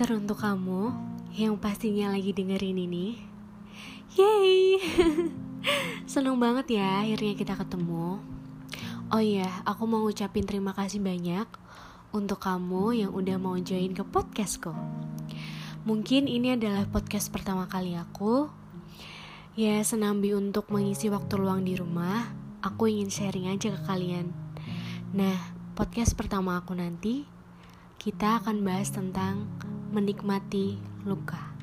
Teruntuk kamu yang pastinya lagi dengerin ini. Yeay Seneng banget ya akhirnya kita ketemu. Oh iya, aku mau ngucapin terima kasih banyak Untuk kamu yang udah mau join ke podcastku. Mungkin ini adalah podcast pertama kali aku. Ya senambi untuk mengisi waktu luang di rumah Aku ingin sharing aja ke kalian. Nah, podcast pertama aku nanti Kita akan bahas tentang menikmati luka.